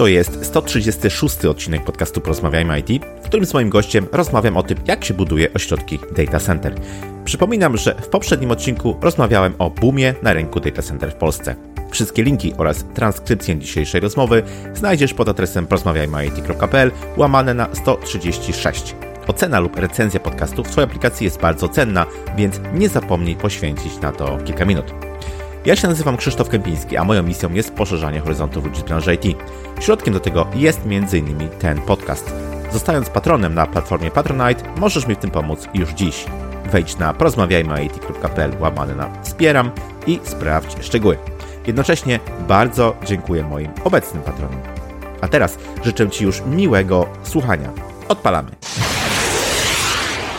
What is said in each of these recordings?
To jest 136 odcinek podcastu Porozmawiajmy IT, w którym z moim gościem rozmawiam o tym, jak się buduje ośrodki data center. Przypominam, że w poprzednim odcinku rozmawiałem o boomie na rynku data center w Polsce. Wszystkie linki oraz transkrypcję dzisiejszej rozmowy znajdziesz pod adresem porozmawiajmyit.pl łamane na 136. Ocena lub recenzja podcastu w Twojej aplikacji jest bardzo cenna, więc nie zapomnij poświęcić na to kilka minut. Ja się nazywam Krzysztof Kępiński, a moją misją jest poszerzanie horyzontu ludzi z branży IT. Środkiem do tego jest m.in. ten podcast. Zostając patronem na platformie Patronite, możesz mi w tym pomóc już dziś. Wejdź na porozmawiajmyit.pl łamane na wspieram i sprawdź szczegóły. Jednocześnie bardzo dziękuję moim obecnym patronom. A teraz życzę Ci już miłego słuchania. Odpalamy.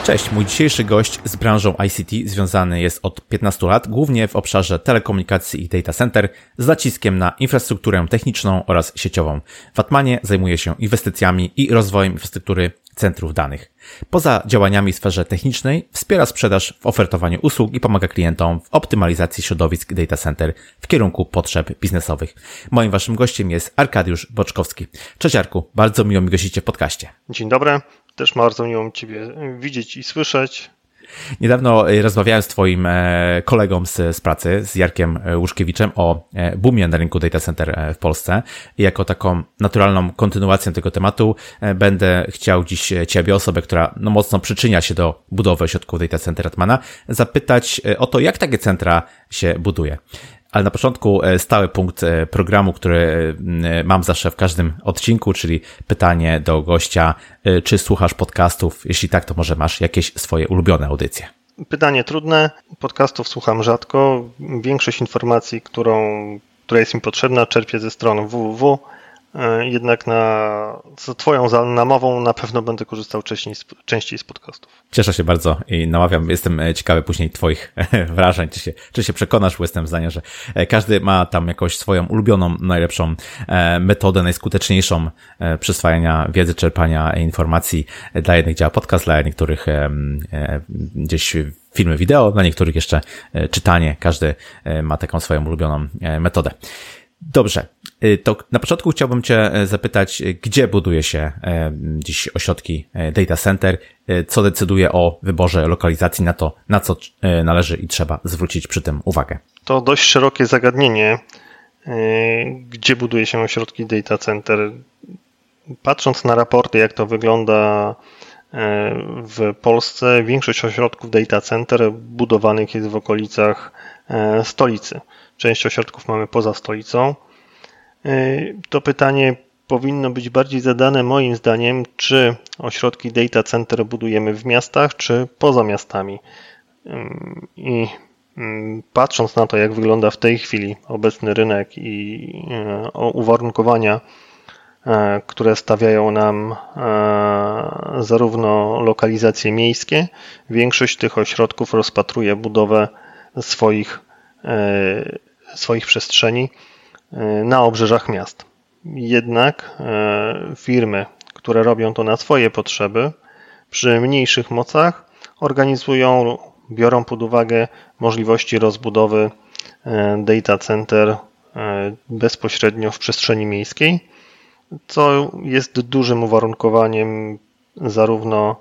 Cześć, mój dzisiejszy gość z branżą ICT związany jest od 15 lat, głównie w obszarze telekomunikacji i data center, z naciskiem na infrastrukturę techniczną oraz sieciową. W Atmanie zajmuje się inwestycjami i rozwojem infrastruktury centrów danych. Poza działaniami w sferze technicznej wspiera sprzedaż w ofertowaniu usług i pomaga klientom w optymalizacji środowisk data center w kierunku potrzeb biznesowych. Moim waszym gościem jest Arkadiusz Boczkowski. Cześć Arku, bardzo miło mi gościcie w podcaście. Dzień dobry, też bardzo miło mi Ciebie widzieć i słyszeć. Niedawno e, rozmawiałem z Twoim e, kolegą z, z pracy, z Jarkiem e, Łuszkiewiczem o boomie na rynku data center w Polsce. I jako taką naturalną kontynuację tego tematu będę chciał dziś Ciebie, osobę, która no, mocno przyczynia się do budowy ośrodków data center Atmana, zapytać o to, jak takie centra się buduje. Ale na początku e, stały punkt e, programu, który e, mam zawsze w każdym odcinku, czyli pytanie do gościa, czy słuchasz podcastów? Jeśli tak, to może masz jakieś swoje ulubione audycje. Pytanie trudne. Podcastów słucham rzadko. Większość informacji, którą, która jest mi potrzebna, czerpię ze strony www jednak na, z Twoją namową na pewno będę korzystał częściej, częściej z podcastów. Cieszę się bardzo i namawiam, jestem e, ciekawy później Twoich wrażeń, czy się, czy się przekonasz, bo jestem zdania, że e, każdy ma tam jakąś swoją ulubioną, najlepszą metodę, najskuteczniejszą przyswajania wiedzy, czerpania informacji. Dla jednych działa podcast, dla niektórych gdzieś filmy wideo, dla niektórych jeszcze czytanie. Każdy ma taką swoją ulubioną metodę. Dobrze, y, to na początku chciałbym Cię e, zapytać, e, gdzie buduje się e, dziś ośrodki data center, co decyduje o wyborze lokalizacji, na to, na co należy i trzeba zwrócić przy tym uwagę. To dość szerokie zagadnienie, gdzie buduje się ośrodki data center. Patrząc na raporty, jak to wygląda w Polsce, większość ośrodków data center budowanych jest w okolicach stolicy część ośrodków mamy poza stolicą. Y, to pytanie powinno być bardziej zadane moim zdaniem, czy ośrodki data center budujemy w miastach, czy poza miastami. Y, I y, patrząc na to, jak wygląda w tej chwili obecny rynek i uwarunkowania, które stawiają nam zarówno lokalizacje miejskie, większość tych ośrodków rozpatruje budowę swoich swoich przestrzeni e, na obrzeżach miast. Jednak e, firmy, które robią to na swoje potrzeby, przy mniejszych mocach organizują, biorą pod uwagę możliwości rozbudowy e, data center bezpośrednio w przestrzeni miejskiej, co jest dużym uwarunkowaniem zarówno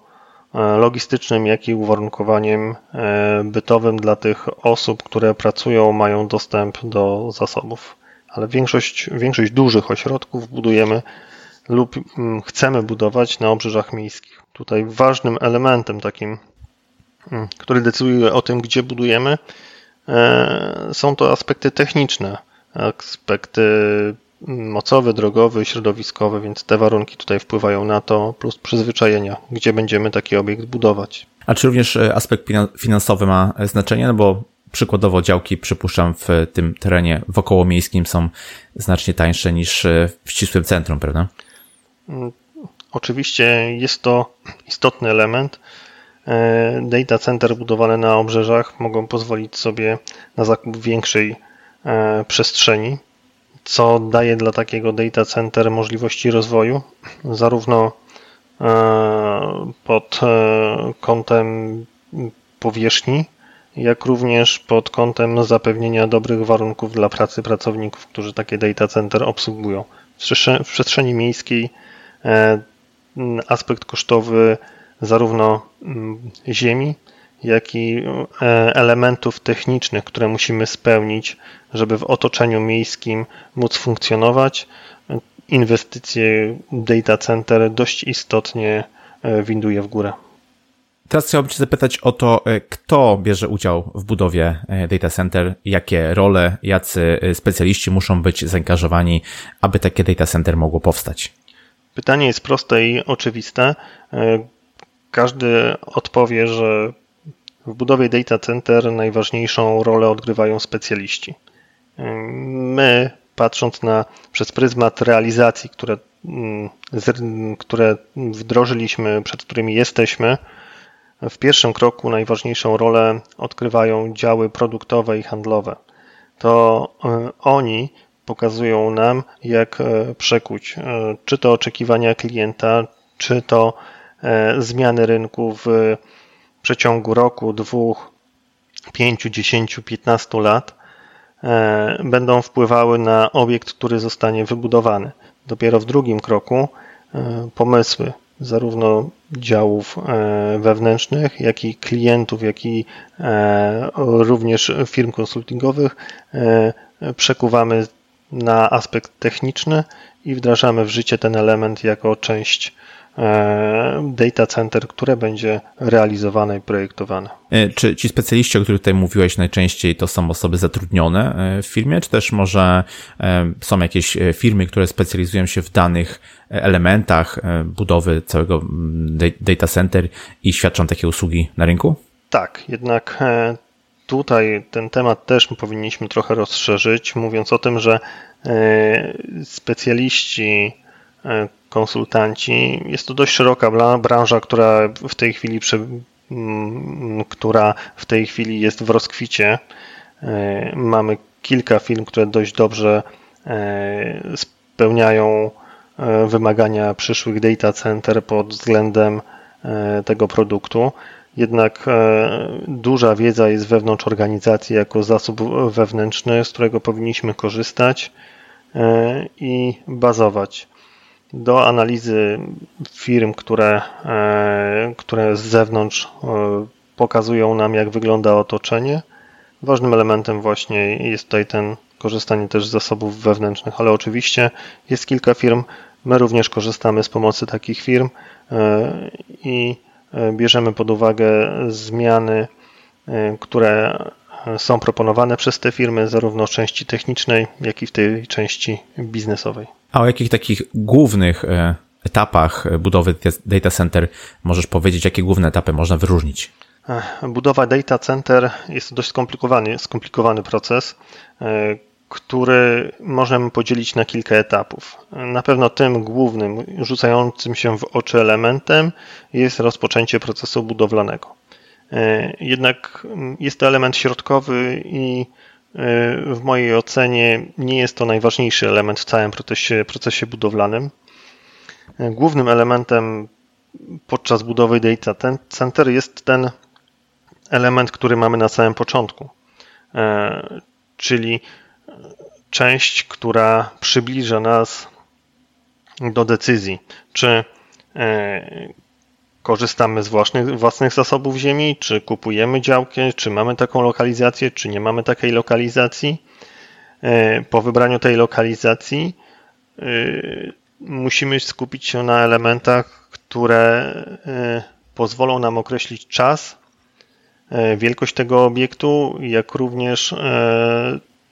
logistycznym, jak i uwarunkowaniem e, bytowym dla tych osób, które pracują, mają dostęp do zasobów. Ale większość, większość dużych ośrodków budujemy lub mm, chcemy budować na obrzeżach miejskich. Tutaj ważnym elementem takim, mm, który decyduje o tym, gdzie budujemy, e, są to aspekty techniczne, aspekty mocowy, drogowy, środowiskowy, więc te warunki tutaj wpływają na to, plus przyzwyczajenia, gdzie będziemy taki obiekt budować. A czy również e, aspekt finansowy ma znaczenie? No bo przykładowo działki, przypuszczam, w tym terenie wokołomiejskim są znacznie tańsze niż e, w ścisłym centrum, prawda? Mm, oczywiście jest to istotny element. E, data center budowane na obrzeżach mogą pozwolić sobie na zakup większej przestrzeni, co daje dla takiego data center możliwości rozwoju, zarówno e, pod e, kątem powierzchni, jak również pod kątem zapewnienia dobrych warunków dla pracy pracowników, którzy takie data center obsługują. w przestrzeni miejskiej aspekt kosztowy zarówno mm, ziemi, jak i elementów technicznych, które musimy spełnić, żeby w otoczeniu miejskim móc funkcjonować. Inwestycje data center dość istotnie winduje w górę. Teraz chciałbym Cię zapytać o to, e, kto bierze udział w budowie e, data center, jakie role, jacy e, specjaliści muszą być zaangażowani, aby takie data center mogło powstać. Pytanie jest proste i oczywiste. Każdy odpowie, że w budowie data center najważniejszą rolę odgrywają specjaliści. My, patrząc na przez pryzmat realizacji, które, mm, które wdrożyliśmy, przed którymi jesteśmy, w pierwszym kroku najważniejszą rolę odgrywają działy produktowe i handlowe. To e, oni pokazują nam, jak e, przekuć e, czy to oczekiwania klienta, czy to zmiany rynku w przeciągu roku, dwóch, pięciu, dziesięciu, piętnastu lat będą wpływały na obiekt, który zostanie wybudowany. Dopiero w drugim kroku pomysły zarówno działów e, wewnętrznych, jak i klientów, jak i e, również firm konsultingowych e, przekuwamy na aspekt techniczny i wdrażamy w życie ten element jako część data center, które będzie realizowane i projektowane. Czy ci specjaliści, o których tutaj mówiłeś najczęściej, to są osoby zatrudnione w firmie, czy też może są jakieś firmy, które specjalizują się w danych elementach e, budowy całego data center i świadczą takie usługi na rynku? Tak, jednak e, tutaj ten temat też powinniśmy trochę rozszerzyć, mówiąc o tym, że e, specjaliści, konsultanci, jest to dość szeroka branża, która w tej chwili, mm, która w tej chwili jest w rozkwicie. Mamy kilka firm, które dość dobrze spełniają E, wymagania przyszłych data center pod względem e, tego produktu. Jednak e, duża wiedza jest wewnątrz organizacji jako zasób wewnętrzny, z którego powinniśmy korzystać i bazować. Do analizy firm, które, które z zewnątrz pokazują nam, jak wygląda otoczenie, ważnym elementem właśnie jest tutaj ten korzystanie też z zasobów wewnętrznych, ale oczywiście jest kilka firm, My również korzystamy z pomocy takich firm e, i e, bierzemy pod uwagę zmiany, e, które są proponowane przez te firmy, zarówno w części technicznej, jak i w tej części biznesowej. A o jakich takich głównych etapach budowy data center możesz powiedzieć, jakie główne etapy można wyróżnić? Budowa data center jest dość skomplikowany, skomplikowany proces, który możemy podzielić na kilka etapów. Na pewno tym głównym, rzucającym się w oczy elementem jest rozpoczęcie procesu budowlanego. E, jednak jest to element środkowy i e, w mojej ocenie nie jest to najważniejszy element w całym procesie, procesie budowlanym. E, głównym elementem podczas budowy data center jest ten element, który mamy na samym początku, czyli część, która przybliża nas do decyzji, czy e, korzystamy z własnych, własnych zasobów ziemi, czy kupujemy działkę, czy mamy taką lokalizację, czy nie mamy takiej lokalizacji. E, po wybraniu tej lokalizacji e, musimy skupić się na elementach, które pozwolą nam określić czas, wielkość tego obiektu, jak również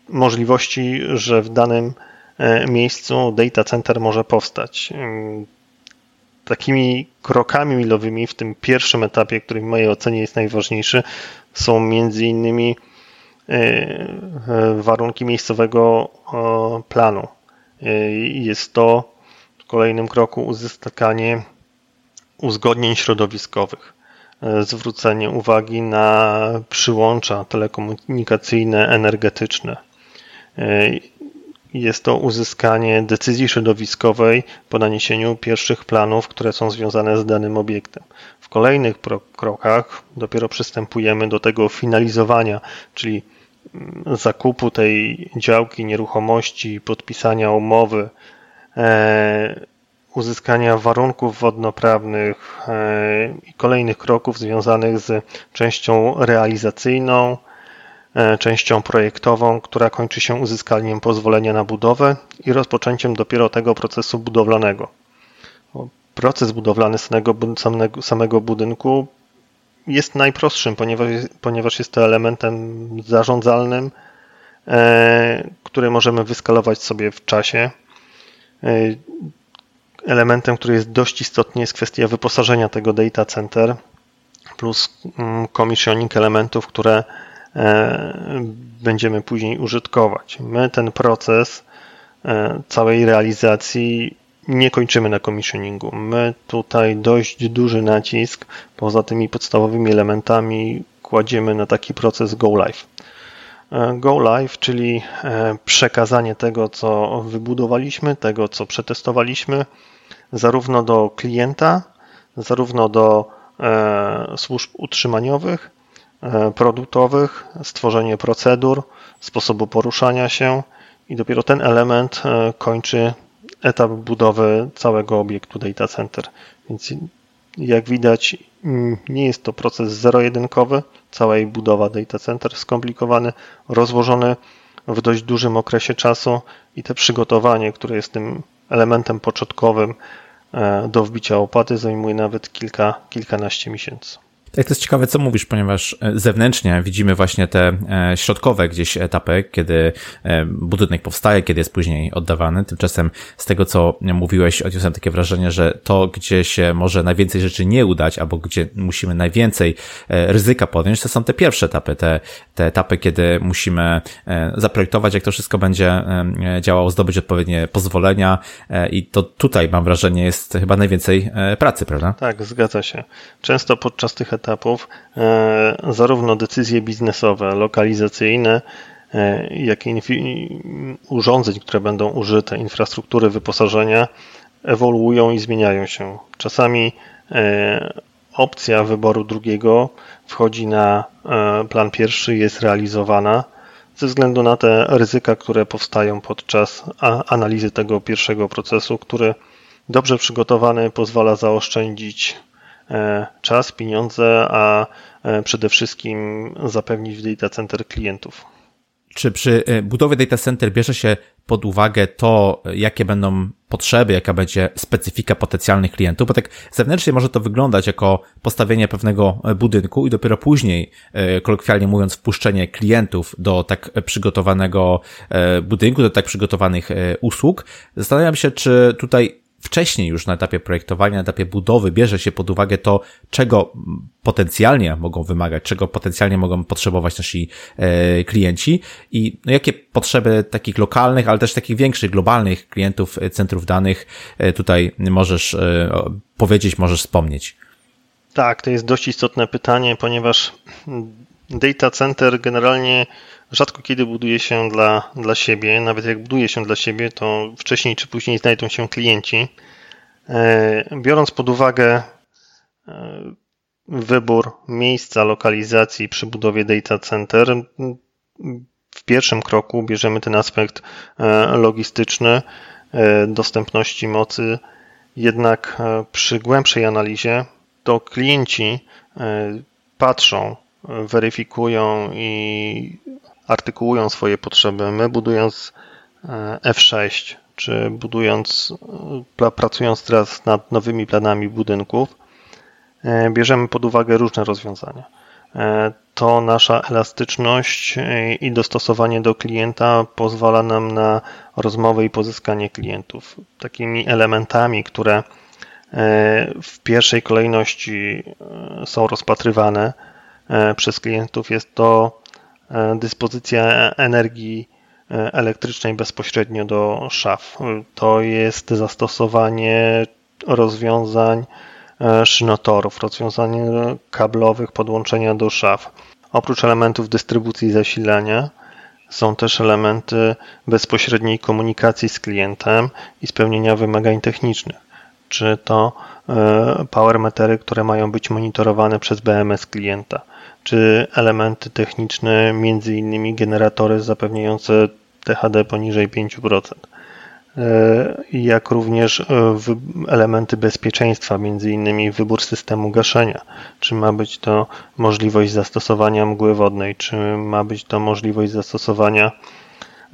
możliwości, że w danym e, miejscu data center może powstać. Takimi krokami milowymi w tym pierwszym etapie, który w mojej ocenie jest najważniejszy, są między innymi e, e, warunki miejscowego planu. Jest to w kolejnym kroku uzyskanie uzgodnień środowiskowych, zwrócenie uwagi na przyłącza telekomunikacyjne, energetyczne, E, jest to uzyskanie decyzji środowiskowej po naniesieniu pierwszych planów, które są związane z danym obiektem. W kolejnych krokach dopiero przystępujemy do tego finalizowania, czyli mm, zakupu tej działki nieruchomości, podpisania umowy uzyskania warunków wodnoprawnych i kolejnych kroków związanych z częścią realizacyjną, częścią projektową, która kończy się uzyskaniem pozwolenia na budowę i rozpoczęciem dopiero tego procesu budowlanego. Proces budowlany samego, samego budynku jest najprostszym, ponieważ, ponieważ jest to elementem zarządzalnym, e, który możemy wyskalować sobie w czasie. E, elementem, który jest dość istotny, jest kwestia wyposażenia tego data center plus mm, commissioning elementów, które e, będziemy później użytkować. My ten proces całej realizacji nie kończymy na commissioningu. My tutaj dość duży nacisk poza tymi podstawowymi elementami kładziemy na taki proces go live. E, go live, czyli e, przekazanie tego, co wybudowaliśmy, tego, co przetestowaliśmy, zarówno do klienta, zarówno do e, służb utrzymaniowych, produktowych, stworzenie procedur, sposobu poruszania się i dopiero ten element kończy etap budowy całego obiektu data center. Więc jak widać, mm, nie jest to proces zero-jedynkowy, całej budowa data center skomplikowany, rozłożony w dość dużym okresie czasu i te przygotowanie, które jest tym elementem początkowym e, do wbicia opłaty zajmuje nawet kilka, kilkanaście miesięcy. Tak, to jest ciekawe, co mówisz, ponieważ e, zewnętrznie widzimy właśnie te e, środkowe gdzieś etapy, kiedy e, budynek powstaje, kiedy jest później oddawany. Tymczasem z tego, co mówiłeś, odniosłem takie wrażenie, że to, gdzie się może najwięcej rzeczy nie udać, albo gdzie musimy najwięcej ryzyka podjąć, to są te pierwsze etapy, te, te etapy, kiedy musimy zaprojektować, jak to wszystko będzie działało, zdobyć odpowiednie pozwolenia i to tutaj, mam wrażenie, jest chyba najwięcej pracy, prawda? Tak, zgadza się. Często podczas tych etapów e, zarówno decyzje biznesowe, lokalizacyjne, e, jak i urządzeń, które będą użyte, infrastruktury wyposażenia ewoluują i zmieniają się. Czasami e, opcja wyboru drugiego wchodzi na plan pierwszy jest realizowana ze względu na te ryzyka, które powstają podczas analizy tego pierwszego procesu, który dobrze przygotowany pozwala zaoszczędzić czas, pieniądze, a e, przede wszystkim zapewnić w data center klientów. Czy przy e, budowie data center bierze się pod uwagę to, jakie będą potrzeby, jaka będzie specyfika potencjalnych klientów, bo tak zewnętrznie może to wyglądać jako postawienie pewnego budynku i dopiero później, kolokwialnie mówiąc, wpuszczenie klientów do tak przygotowanego budynku, do tak przygotowanych usług. Zastanawiam się, czy tutaj wcześniej już na etapie projektowania, na etapie budowy bierze się pod uwagę to, czego potencjalnie mogą wymagać, czego potencjalnie mogą potrzebować nasi e, klienci i no, jakie potrzeby takich lokalnych, ale też takich większych, globalnych klientów e, centrów danych e, tutaj możesz powiedzieć, możesz wspomnieć. Tak, to jest dość istotne pytanie, ponieważ data center generalnie rzadko kiedy buduje się dla, dla siebie. Nawet jak buduje się dla siebie, to wcześniej czy później znajdą się klienci. E, biorąc pod uwagę e, wybór miejsca, lokalizacji przy budowie data center, w pierwszym kroku bierzemy ten aspekt e, logistyczny, dostępności mocy. Jednak przy głębszej analizie to klienci patrzą, weryfikują i artykułują swoje potrzeby. My budując e, F6, czy budując, e, pracując teraz nad nowymi planami budynków, e, bierzemy pod uwagę różne rozwiązania. To nasza elastyczność i dostosowanie do klienta pozwala nam na rozmowę i pozyskanie klientów. Takimi elementami, które w pierwszej kolejności są rozpatrywane przez klientów, jest to dyspozycja energii e, elektrycznej bezpośrednio do szaf. To jest zastosowanie rozwiązań e, szynotorów, rozwiązań kablowych podłączenia do szaf. Oprócz elementów dystrybucji zasilania są też elementy bezpośredniej komunikacji z klientem i spełnienia wymagań technicznych. Czy to power metery, które mają być monitorowane przez BMS klienta czy elementy techniczne, między innymi generatory zapewniające THD poniżej 5%. jak również elementy bezpieczeństwa, między innymi wybór systemu gaszenia. Czy ma być to możliwość zastosowania mgły wodnej, czy ma być to możliwość zastosowania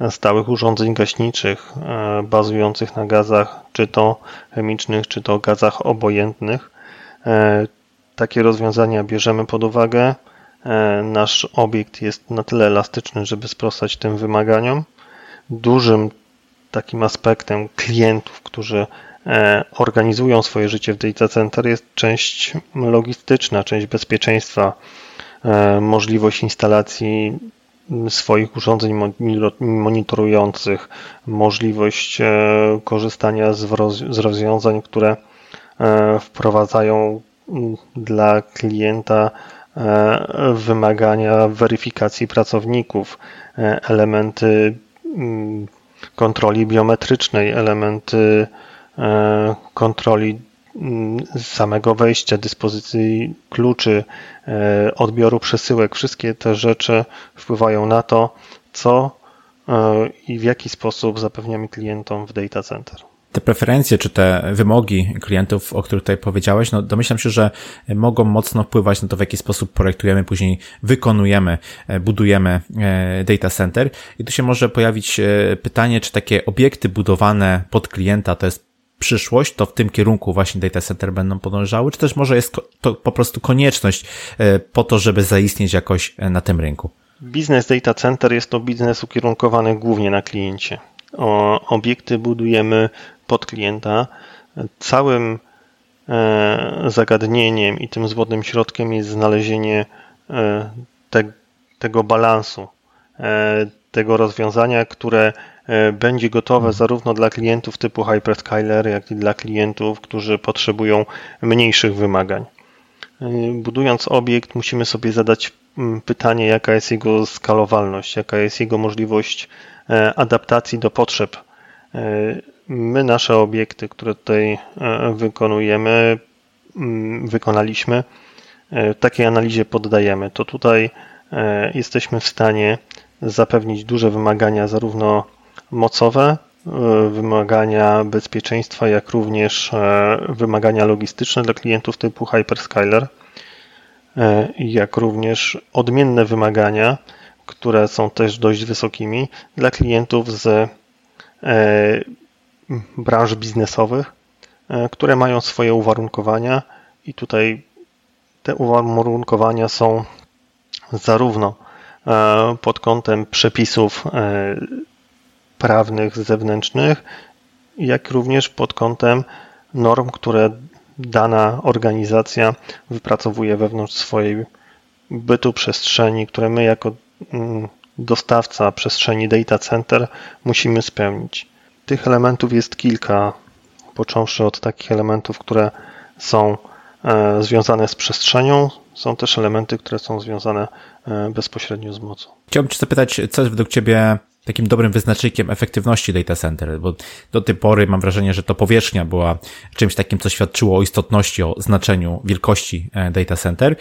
stałych urządzeń gaśniczych bazujących na gazach, czy to chemicznych, czy to gazach obojętnych. Takie rozwiązania bierzemy pod uwagę. Nasz obiekt jest na tyle elastyczny, żeby sprostać tym wymaganiom. Dużym takim aspektem klientów, którzy e, organizują swoje życie w data center jest część logistyczna, część bezpieczeństwa, e, możliwość instalacji swoich urządzeń monitorujących, możliwość e, korzystania z rozwiązań, które wprowadzają dla klienta wymagania weryfikacji pracowników, elementy kontroli biometrycznej, elementy e, kontroli mm, samego wejścia, dyspozycji kluczy, e, odbioru przesyłek, wszystkie te rzeczy wpływają na to, co e, i w jaki sposób zapewniamy klientom w data center te preferencje czy te wymogi klientów, o których tutaj powiedziałeś, no domyślam się, że mogą mocno wpływać na to, w jaki sposób projektujemy, później wykonujemy, e, budujemy e, data center. I tu się może pojawić e, pytanie, czy takie obiekty budowane pod klienta to jest przyszłość, to w tym kierunku właśnie data center będą podążały, czy też może jest to po prostu konieczność po to, żeby zaistnieć jakoś na tym rynku? Biznes data center jest to biznes ukierunkowany głównie na kliencie. Obiekty budujemy pod klienta. Całym e, zagadnieniem i tym zwodnym środkiem jest znalezienie e, te, tego balansu, e, tego rozwiązania, które będzie gotowe zarówno dla klientów typu hyperscaler, jak i dla klientów, którzy potrzebują mniejszych wymagań. Budując obiekt, musimy sobie zadać pytanie, jaka jest jego skalowalność, jaka jest jego możliwość adaptacji do potrzeb My nasze obiekty, które tutaj e, wykonujemy, mm, wykonaliśmy, e, takiej analizie poddajemy. To tutaj e, jesteśmy w stanie zapewnić duże wymagania zarówno mocowe, wymagania bezpieczeństwa, jak również wymagania logistyczne dla klientów typu hyperscaler, jak również odmienne wymagania, które są też dość wysokimi dla klientów z branż biznesowych, e, które mają swoje uwarunkowania i tutaj te uwarunkowania są zarówno e, pod kątem przepisów e, prawnych zewnętrznych, jak również pod kątem norm, które dana organizacja wypracowuje wewnątrz swojej bytu przestrzeni, które my jako mm, dostawca przestrzeni data center musimy spełnić. Tych elementów jest kilka, począwszy od takich elementów, które są e, związane z przestrzenią, są też elementy, które są związane e, bezpośrednio z mocą. Chciałbym Cię zapytać, co jest według Ciebie takim dobrym wyznacznikiem efektywności data center, bo do tej pory mam wrażenie, że to powierzchnia była czymś takim, co świadczyło o istotności, o znaczeniu wielkości e, data center.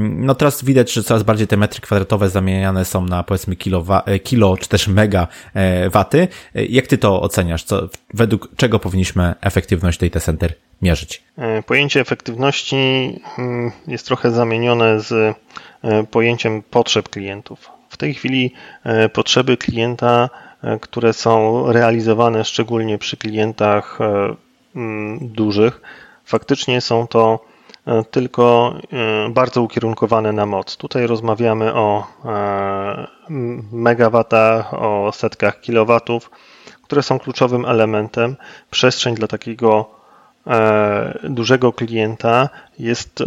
No teraz widać, że coraz bardziej te metry kwadratowe zamieniane są na powiedzmy kilo, e, kilo czy też mega e, waty. Jak ty to oceniasz? Co, według czego powinniśmy efektywność data center mierzyć? Pojęcie efektywności mm, jest trochę zamienione z pojęciem potrzeb klientów. W tej chwili e, potrzeby klienta, e, które są realizowane szczególnie przy klientach e, dużych, faktycznie są to tylko bardzo ukierunkowane na moc. Tutaj rozmawiamy o megawatach, o setkach kilowatów, które są kluczowym elementem. Przestrzeń dla takiego dużego klienta jest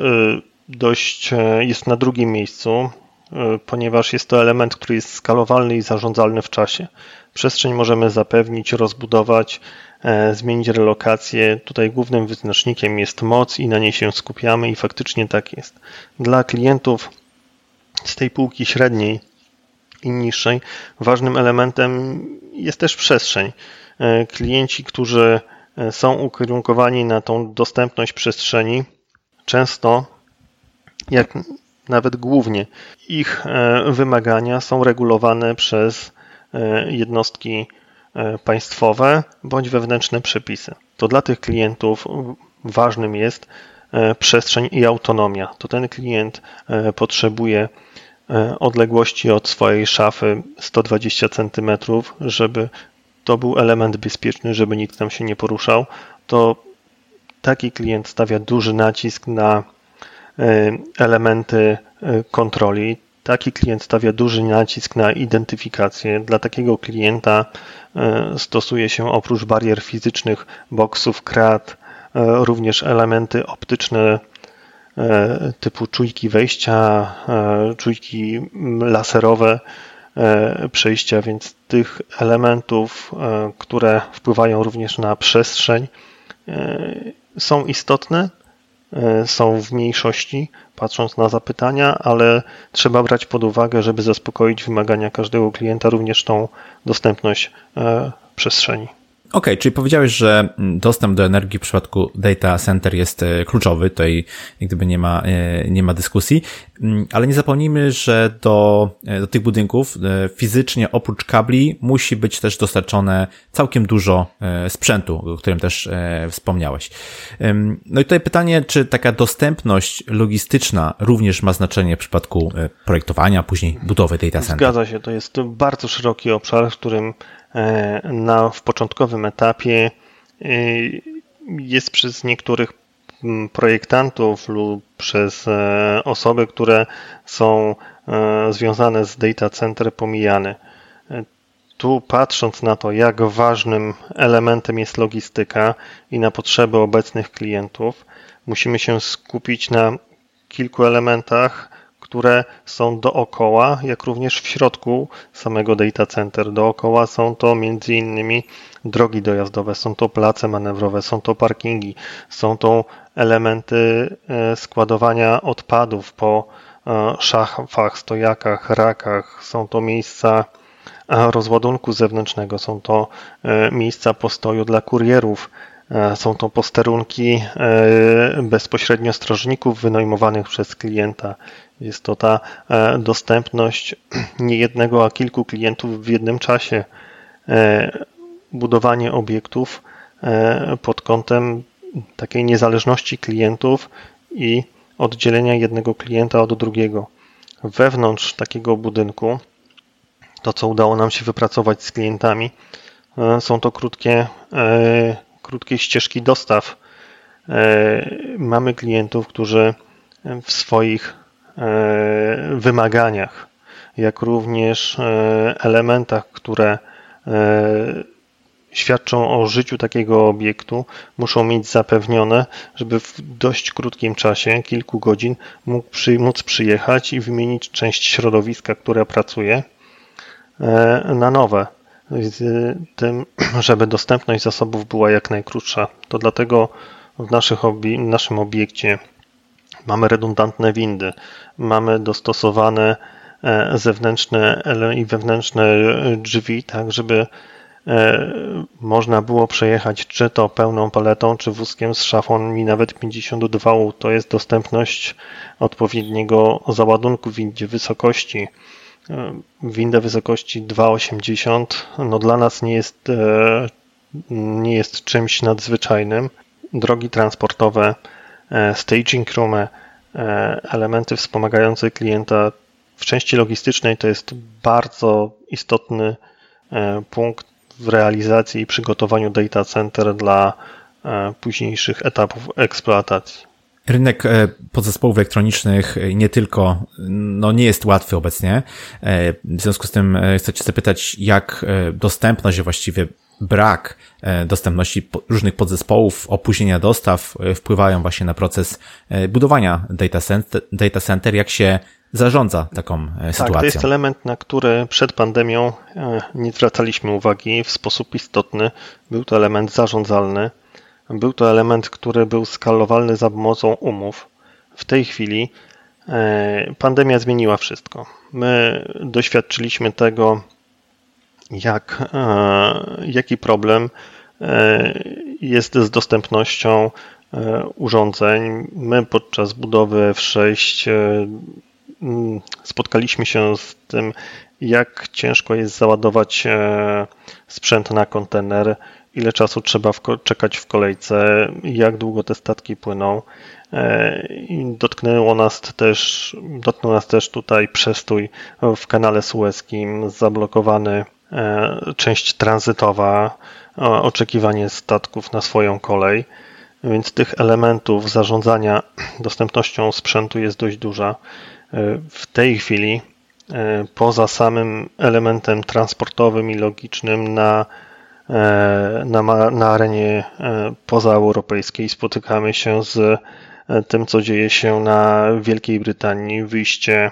dość, jest na drugim miejscu. E, ponieważ jest to element, który jest skalowalny i zarządzalny w czasie. Przestrzeń możemy zapewnić, rozbudować, e, zmienić relokację. Tutaj głównym wyznacznikiem jest moc i na niej się skupiamy i faktycznie tak jest. Dla klientów z tej półki średniej i niższej ważnym elementem jest też przestrzeń. E, klienci, którzy są ukierunkowani na tą dostępność przestrzeni, często jak nawet głównie ich e, wymagania są regulowane przez e, jednostki państwowe bądź wewnętrzne przepisy. To dla tych klientów ważnym jest przestrzeń i autonomia. To ten klient potrzebuje odległości od swojej szafy 120 cm, żeby to był element bezpieczny, żeby nikt tam się nie poruszał. To taki klient stawia duży nacisk na elementy kontroli. Taki klient stawia duży nacisk na identyfikację. Dla takiego klienta e, stosuje się oprócz barier fizycznych, boksów, krat, również elementy optyczne typu czujki wejścia, czujki laserowe przejścia, więc tych elementów, które wpływają również na przestrzeń, są istotne, są w mniejszości, patrząc na zapytania, ale trzeba brać pod uwagę, żeby zaspokoić wymagania każdego klienta, również tą dostępność e, przestrzeni. OK, czyli powiedziałeś, że dostęp do energii w przypadku data center jest e, kluczowy, tutaj gdyby nie ma, e, nie ma dyskusji, mm, ale nie zapomnijmy, że do, e, do tych budynków fizycznie oprócz kabli musi być też dostarczone całkiem dużo sprzętu, o którym też wspomniałeś. No i tutaj pytanie, czy taka dostępność logistyczna również ma znaczenie w przypadku projektowania, później budowy data center? Zgadza się, to jest bardzo szeroki obszar, w którym na, w początkowym etapie e, jest przez niektórych projektantów lub przez e, osoby, które są związane z data center pomijane. Tu patrząc na to, jak ważnym elementem jest logistyka i na potrzeby obecnych klientów, musimy się skupić na kilku elementach, które są dookoła, jak również w środku samego data center. Dookoła są to między innymi drogi dojazdowe, są to place manewrowe, są to parkingi, są to elementy e, składowania odpadów po e, szafach, stojakach, rakach, są to miejsca e, rozładunku zewnętrznego, są to miejsca postoju dla kurierów, są to posterunki bezpośrednio strażników wynajmowanych przez klienta. Jest to ta e, dostępność nie jednego, a kilku klientów w jednym czasie. E, budowanie obiektów e, pod kątem takiej niezależności klientów i oddzielenia jednego klienta od drugiego. Wewnątrz takiego budynku, to co udało nam się wypracować z klientami, są to krótkie, krótkie ścieżki dostaw. Mamy klientów, którzy w swoich E, wymaganiach, jak również e, elementach, które e, świadczą o życiu takiego obiektu, muszą mieć zapewnione, żeby w dość krótkim czasie, kilku godzin, mógł przy, móc przyjechać i wymienić część środowiska, które pracuje, na nowe. Z tym, żeby dostępność zasobów była jak najkrótsza. To dlatego w naszych naszym obiekcie mamy redundantne windy, mamy dostosowane e, zewnętrzne i wewnętrzne drzwi, tak żeby e, można było przejechać czy to pełną paletą, czy wózkiem z szafą mi nawet 52 to jest dostępność odpowiedniego załadunku w wysokości. E, winda wysokości 2,80 no dla nas nie jest, nie jest czymś nadzwyczajnym. Drogi transportowe, staging roomy, E, elementy wspomagające klienta w części logistycznej to jest bardzo istotny e, punkt w realizacji i przygotowaniu data center dla e, późniejszych etapów eksploatacji. Rynek podzespołów elektronicznych nie tylko, no nie jest łatwy obecnie. W związku z tym chcę Cię zapytać, jak dostępność, właściwie brak e, dostępności różnych podzespołów, opóźnienia dostaw e, wpływają właśnie na proces e, budowania data center, data center jak się zarządza taką sytuacją. Tak, to jest element, na który przed pandemią nie zwracaliśmy uwagi w sposób istotny. Był to element zarządzalny. Był to element, który był skalowalny za pomocą umów. W tej chwili pandemia zmieniła wszystko. My doświadczyliśmy tego jak, e, jaki problem e, jest z dostępnością e, urządzeń. My podczas budowy F6 spotkaliśmy się z tym, jak ciężko jest załadować sprzęt na kontener, ile czasu trzeba w czekać w kolejce, jak długo te statki płyną. Dotknęło nas też, dotknął nas też tutaj przestój w kanale sueskim, zablokowany część tranzytowa, oczekiwanie statków na swoją kolej. Więc tych elementów zarządzania dostępnością sprzętu jest dość duża. W tej chwili, e, poza samym elementem transportowym i logicznym na, e, na, na arenie e, pozaeuropejskiej, spotykamy się z tym, co dzieje się na Wielkiej Brytanii. Wyjście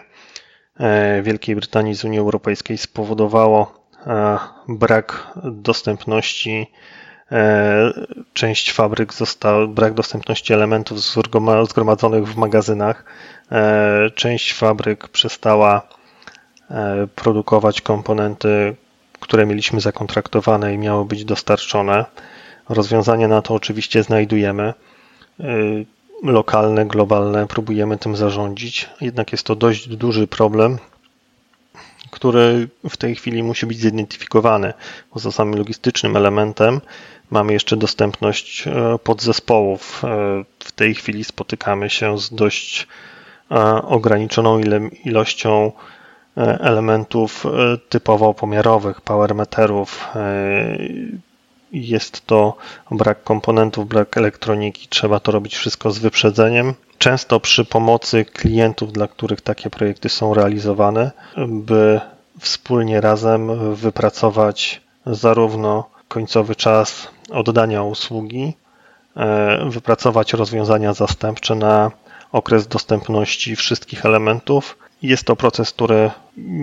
Wielkiej Brytanii z Unii Europejskiej spowodowało brak dostępności E, część fabryk została, brak dostępności elementów zgromadzonych w magazynach. E, część fabryk przestała e, produkować komponenty, które mieliśmy zakontraktowane i miały być dostarczone. Rozwiązanie na to oczywiście znajdujemy. Lokalne, globalne, próbujemy tym zarządzić. Jednak jest to dość duży problem, który w tej chwili musi być zidentyfikowany. Poza samym logistycznym elementem Mamy jeszcze dostępność e, podzespołów. E, w tej chwili spotykamy się z dość ograniczoną ilością elementów typowo pomiarowych, powermeterów. Jest to brak komponentów, brak elektroniki, trzeba to robić wszystko z wyprzedzeniem. Często przy pomocy klientów, dla których takie projekty są realizowane, by wspólnie razem wypracować zarówno końcowy czas oddania usługi, e, wypracować rozwiązania zastępcze na okres dostępności wszystkich elementów. Jest to proces, który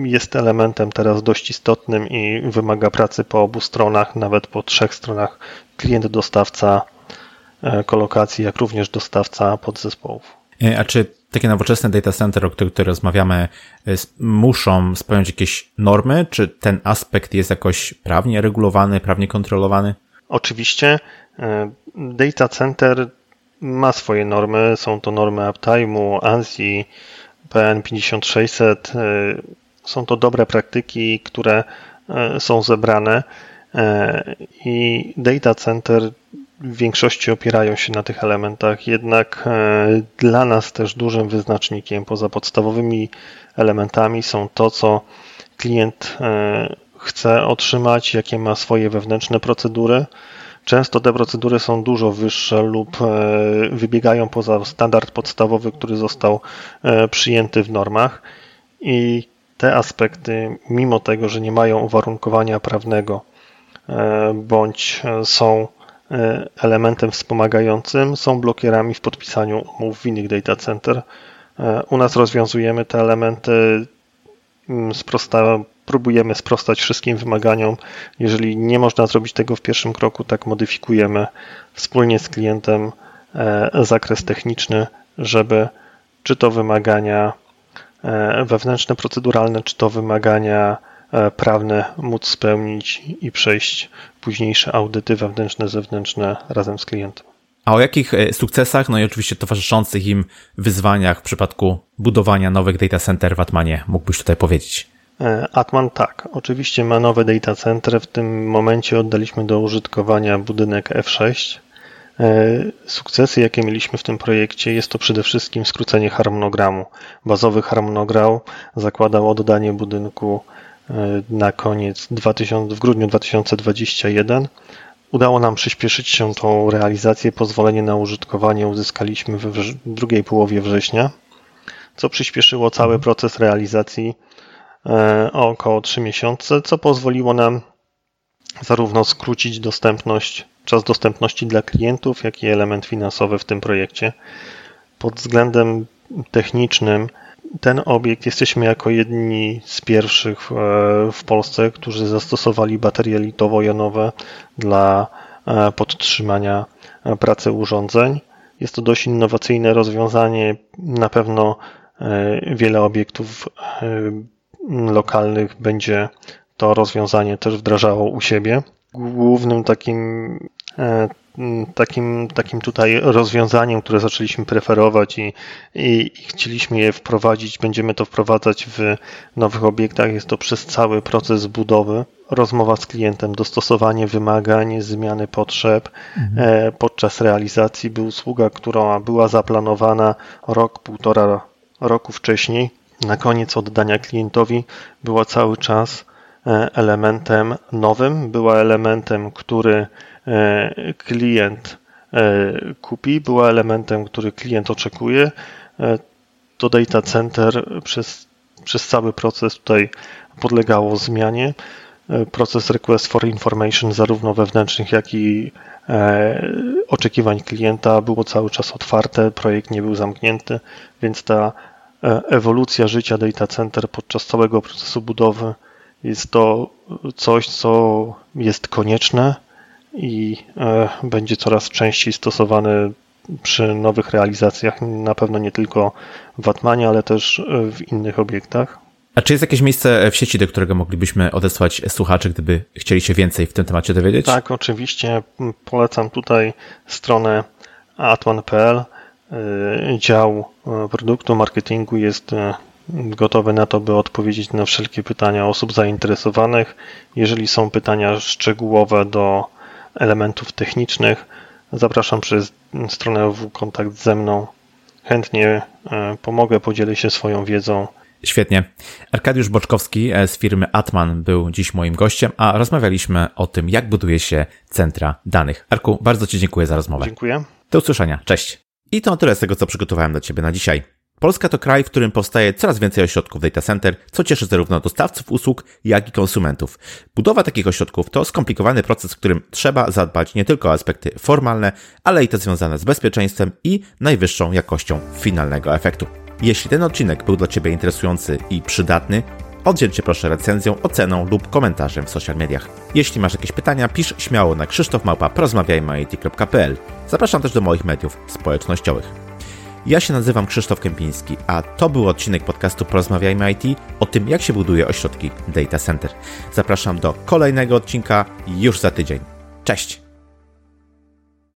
jest elementem teraz dość istotnym i wymaga pracy po obu stronach, nawet po trzech stronach klient, dostawca e, kolokacji, jak również dostawca podzespołów. E, a czy takie nowoczesne data center, o których tutaj rozmawiamy, muszą spełniać jakieś normy? Czy ten aspekt jest jakoś prawnie regulowany, prawnie kontrolowany? Oczywiście e, data center ma swoje normy. Są to normy uptime'u, ANSI, PN 5600. E, są to dobre praktyki, które e, są zebrane i data center w większości opierają się na tych elementach, jednak dla nas też dużym wyznacznikiem poza podstawowymi elementami są to, co klient chce otrzymać, jakie ma swoje wewnętrzne procedury. Często te procedury są dużo wyższe lub e, wybiegają poza standard podstawowy, który został e, przyjęty w normach i te aspekty, mimo tego, że nie mają uwarunkowania prawnego e, bądź są elementem wspomagającym, są blokierami w podpisaniu umów w innych data center. U nas rozwiązujemy te elementy mm, sprosta, próbujemy sprostać wszystkim wymaganiom. Jeżeli nie można zrobić tego w pierwszym kroku, tak modyfikujemy wspólnie z klientem e, zakres techniczny, żeby czy to wymagania e, wewnętrzne, proceduralne, czy to wymagania e, prawne móc spełnić i przejść późniejsze audyty wewnętrzne, zewnętrzne razem z klientem. A o jakich sukcesach, no i oczywiście towarzyszących im wyzwaniach w przypadku budowania nowych data center w Atmanie mógłbyś tutaj powiedzieć? E, Atman tak, oczywiście ma nowe data center. W tym momencie oddaliśmy do użytkowania budynek F6. E, sukcesy, jakie mieliśmy w tym projekcie, jest to przede wszystkim skrócenie harmonogramu. Bazowy harmonogram zakładał oddanie budynku e, na koniec 2000, w grudniu 2021. Udało nam przyspieszyć się tą realizację. Pozwolenie na użytkowanie uzyskaliśmy w drugiej połowie września, co przyspieszyło cały proces realizacji o około 3 miesiące, co pozwoliło nam zarówno skrócić dostępność, czas dostępności dla klientów, jak i element finansowy w tym projekcie. Pod względem technicznym ten obiekt jesteśmy jako jedni z pierwszych e, w Polsce, którzy zastosowali baterie litowo-jonowe dla e, podtrzymania pracy urządzeń. Jest to dość innowacyjne rozwiązanie. Na pewno wiele obiektów lokalnych będzie to rozwiązanie też wdrażało u siebie. Głównym takim e, takim, takim tutaj rozwiązaniem, które zaczęliśmy preferować i, i, i, chcieliśmy je wprowadzić, będziemy to wprowadzać w nowych obiektach. Jest to przez cały proces budowy, rozmowa z klientem, dostosowanie wymagań, zmiany potrzeb mhm. E, podczas realizacji, by usługa, która była zaplanowana rok, półtora roku wcześniej, na koniec oddania klientowi była cały czas e, elementem nowym, była elementem, który e, klient kupi, była elementem, który klient oczekuje. To data center przez, przez cały proces tutaj podlegało zmianie. E, proces request for information zarówno wewnętrznych, jak i e, oczekiwań klienta było cały czas otwarte, projekt nie był zamknięty, więc ta e, ewolucja życia data center podczas całego procesu budowy jest to coś, co jest konieczne i będzie coraz częściej stosowane przy nowych realizacjach, na pewno nie tylko w Atmanie, ale też w innych obiektach. A czy jest jakieś miejsce w sieci, do którego moglibyśmy odesłać słuchaczy, gdyby chcieli się więcej w tym temacie dowiedzieć? Tak, oczywiście. Polecam tutaj stronę atman.pl. Y, dział y, produktu, marketingu jest y, gotowy na to, by odpowiedzieć na wszelkie pytania osób zainteresowanych. Jeżeli są pytania szczegółowe do elementów technicznych, zapraszam przez stronę w kontakt ze mną. Chętnie pomogę, podzielę się swoją wiedzą Świetnie. Arkadiusz Boczkowski e, z firmy Atman był dziś moim gościem, a rozmawialiśmy o tym, jak buduje się centra danych. Arku, bardzo Ci dziękuję za rozmowę. Dziękuję. Do usłyszenia. Cześć. I to tyle z tego, co przygotowałem dla Ciebie na dzisiaj. Polska to kraj, w którym powstaje coraz więcej ośrodków data center, co cieszy zarówno dostawców usług, jak i konsumentów. Budowa takich ośrodków to skomplikowany proces, w którym trzeba zadbać nie tylko o aspekty formalne, ale i te związane z bezpieczeństwem i najwyższą jakością finalnego efektu. Jeśli ten odcinek był dla Ciebie interesujący i przydatny, oddziel Cię proszę recenzją, oceną lub komentarzem w social mediach. Jeśli masz jakieś pytania, pisz śmiało na krzysztofmałpa.porozmawiajmy.it.pl Zapraszam też do moich mediów społecznościowych. Ja się nazywam Krzysztof Kępiński, a to był odcinek podcastu Porozmawiajmy IT o tym, jak się buduje ośrodki Data Center. Zapraszam do kolejnego odcinka już za tydzień. Cześć!